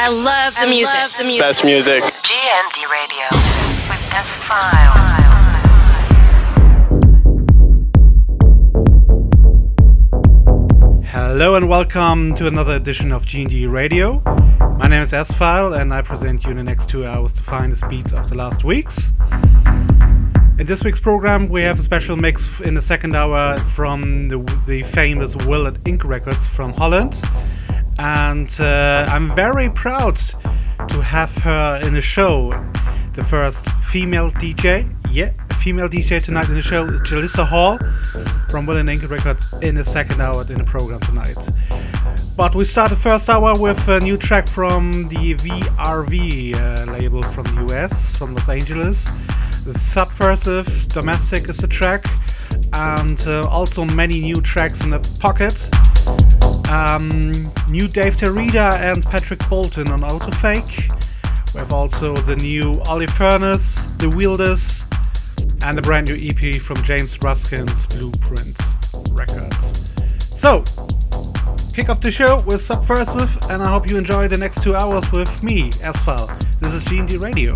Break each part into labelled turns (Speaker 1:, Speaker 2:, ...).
Speaker 1: I love the music. Love the music.
Speaker 2: Best music.
Speaker 3: GND Radio with S File.
Speaker 4: Hello and welcome to another edition of GND Radio. My name is S-File and I present you in the next two hours the finest beats of the last weeks. In this week's program, we have a special mix in the second hour from the, the famous Will at Ink Records from Holland. And uh, I'm very proud to have her in the show. The first female DJ, yeah, female DJ tonight in the show is Yaleesa Hall from Will and Ink Records in the second hour in the program tonight. But we start the first hour with a new track from the VRV uh, label from the US, from Los Angeles. The Subversive Domestique is the track, and uh, also many new tracks in the pocket. Um, new Dave Tarrida and Patrick Bolton on Autofake. We have also the new Oli Furness, The Welderz, and a brand new EP from James Ruskin's Blueprint Records. So, kick off the show with Subversive, and I hope you enjoy the next two hours with me, S-File. This is GND Radio.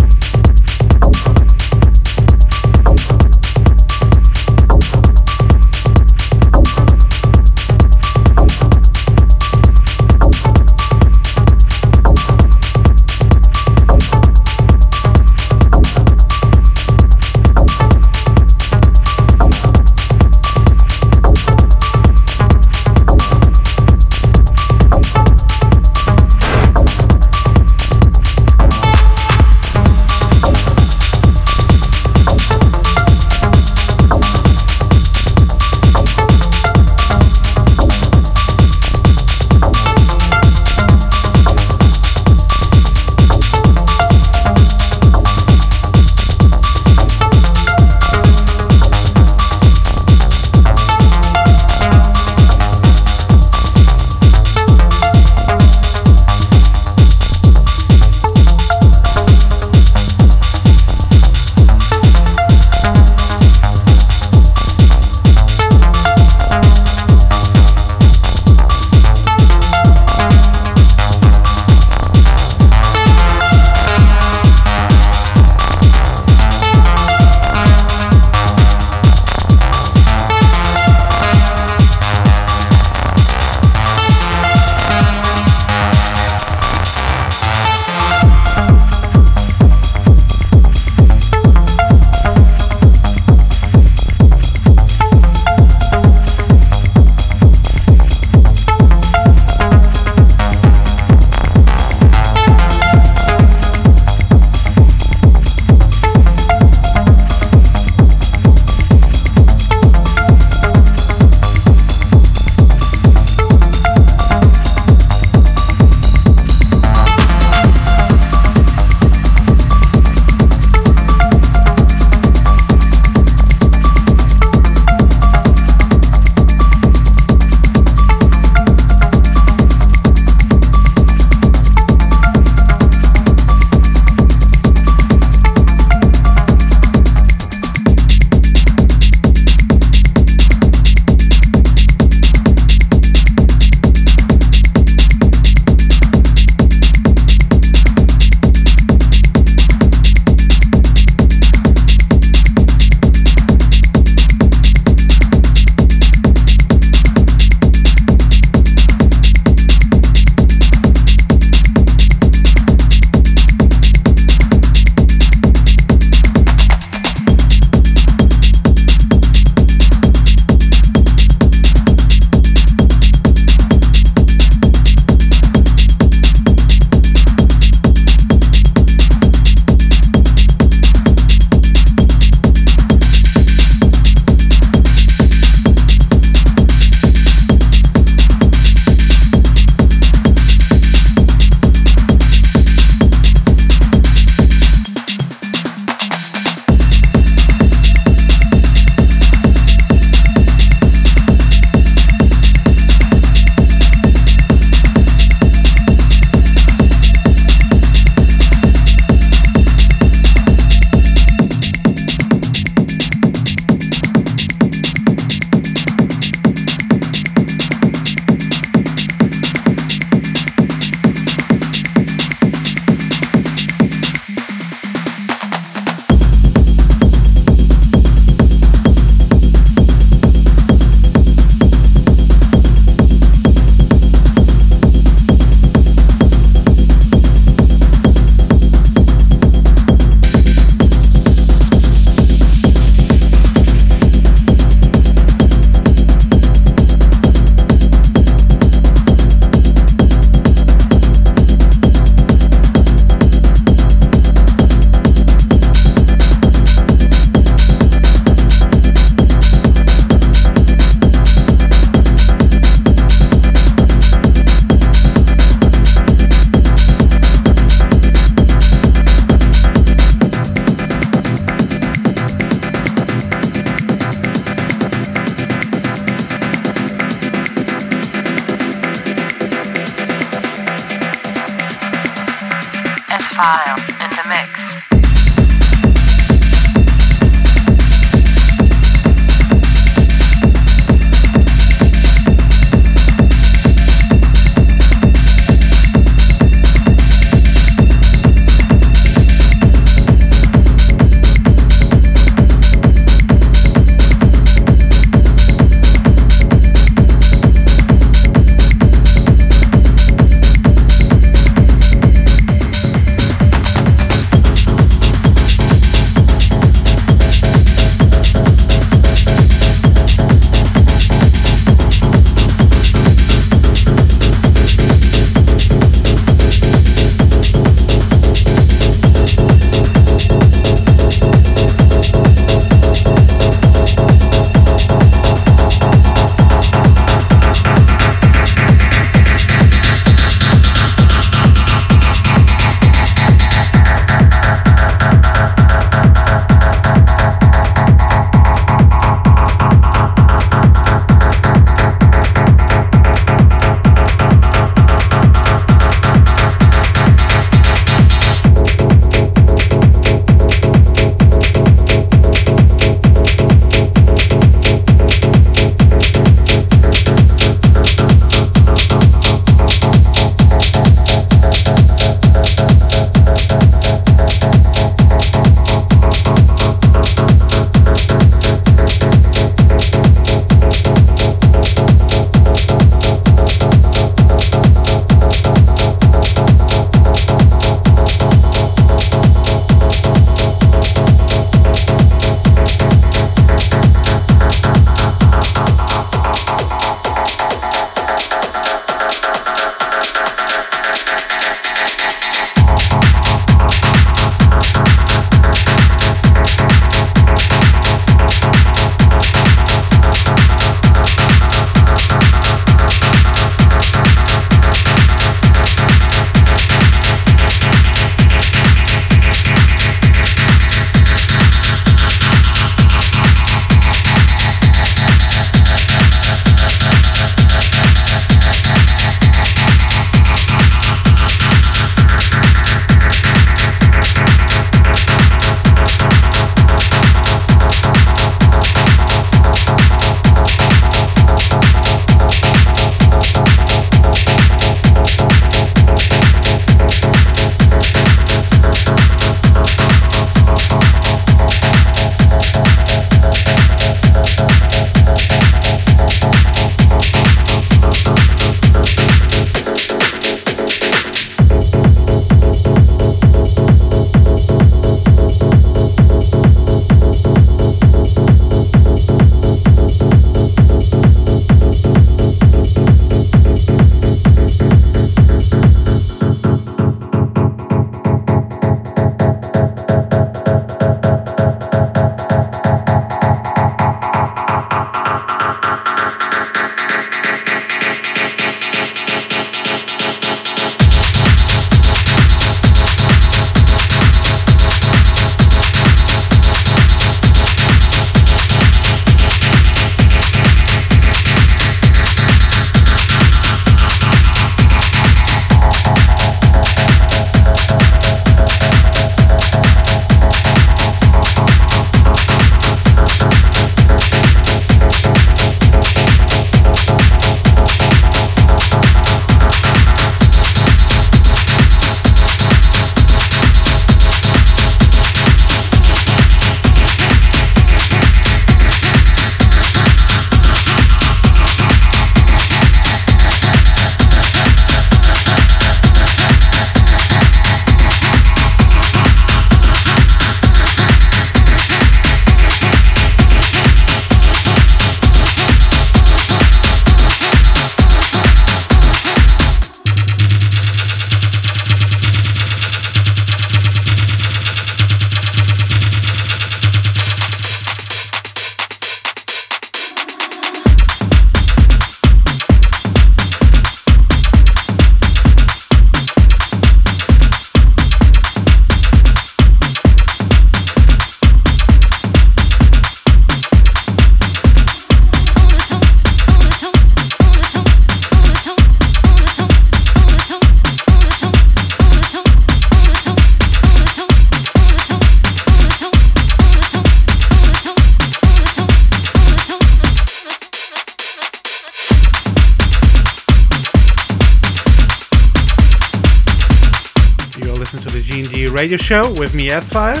Speaker 4: Radio show with me, S-File.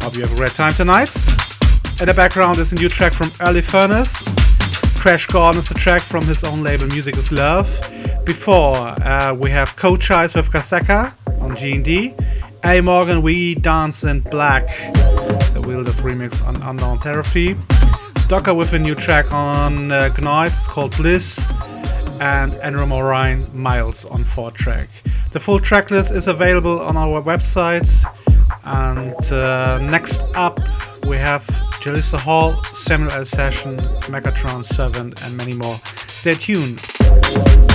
Speaker 4: Hope you have a great time tonight. In the background is a new track from Oli Furness. Crash Gordon is a track from his own label Music is Love. Before, uh, we have Cochise with Gazeka on GND. A Morgan, We Dance in Black, the Welderz remix on Unknown Territory. Doka with a new track on uh, Gynoid, it's called Bliss. And Andrei Morant Miles on 4 track. The full tracklist is available on our website. And uh, next up, we have Yaleesa Hall, Samuel L. Session, Megatron 7, and many more. Stay tuned.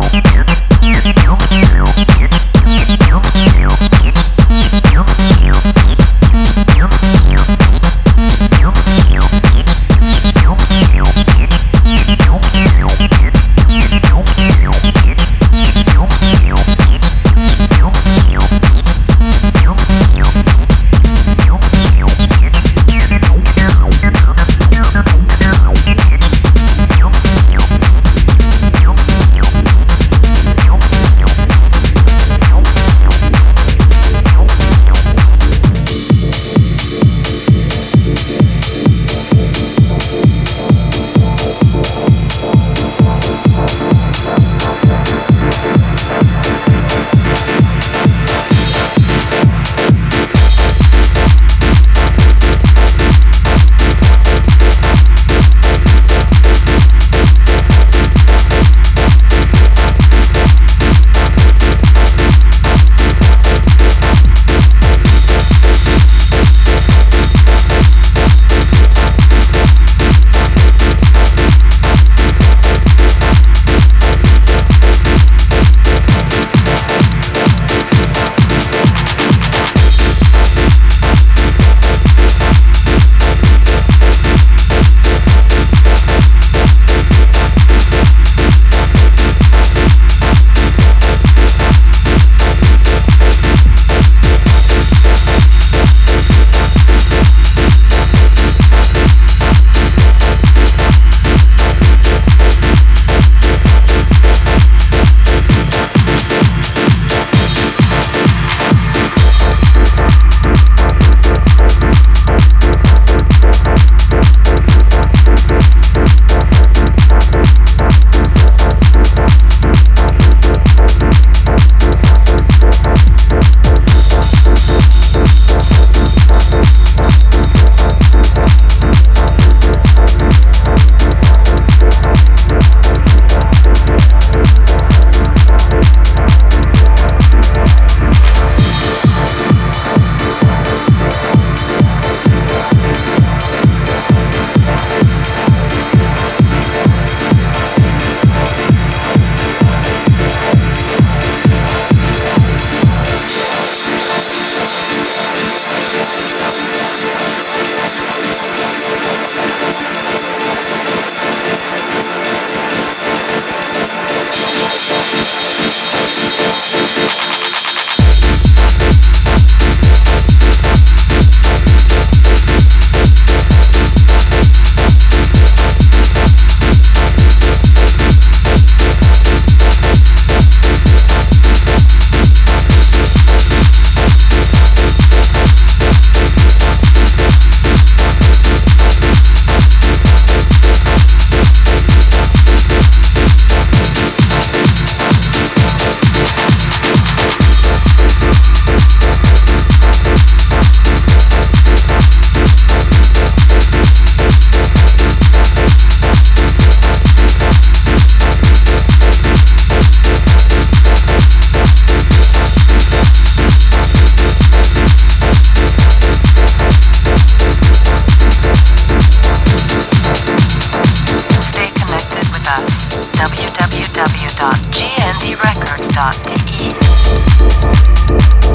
Speaker 4: you. www.radiofreeeurope.de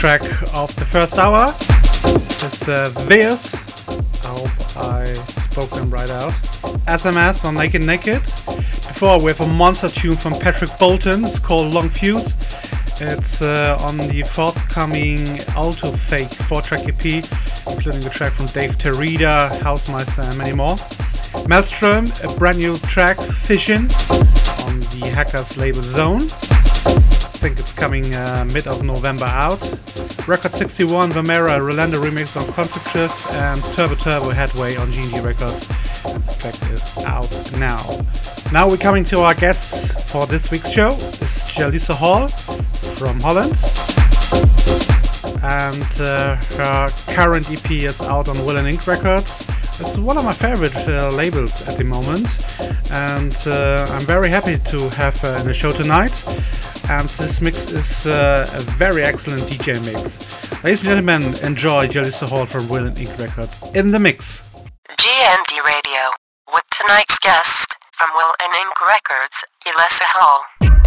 Speaker 4: track of the first hour. It's uh. I hope I spoke them right out. SMS on Naked Naked. Before we have a monster tune from Patrick Bolton. It's called Long Fuse. It's uh, on the forthcoming Autofake 4-track EP, including a track from Dave Tarrida, Hausmeister, and many more. Maelstrom, a brand new track, Fission, on the Hackers label Zone. I think it's coming uh, mid of November out. Rekord 61, Vremya, Rolando remix on Konstruktiv, and Turbo Turbo Headway on GND Records. And this track is out now. Now we're coming to our guests for this week's show. This is Yaleesa Hall from Holland. And uh, her current EP is out on Will and Ink Records. It's one of my favorite uh, labels at the moment, and uh, I'm very happy to have her in the show tonight. And this mix is uh, a very excellent DJ mix. Ladies and gentlemen, enjoy Yaleesa Hall from Will and Ink Records in the mix.
Speaker 3: GND Radio with tonight's guest from Will and Ink Records, Yaleesa Hall.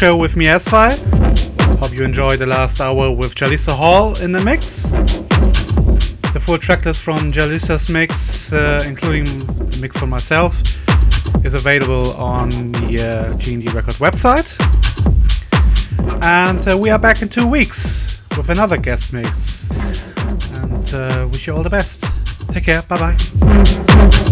Speaker 4: Show with me, S-File. Hope you enjoyed the last hour with Yaleesa Hall in the mix. The full tracklist from Yaleesa's mix, uh, including the mix for myself, is available on the uh, GND Record website. And uh, we are back in two weeks with another guest mix. And uh, wish you all the best. Take care. Bye bye.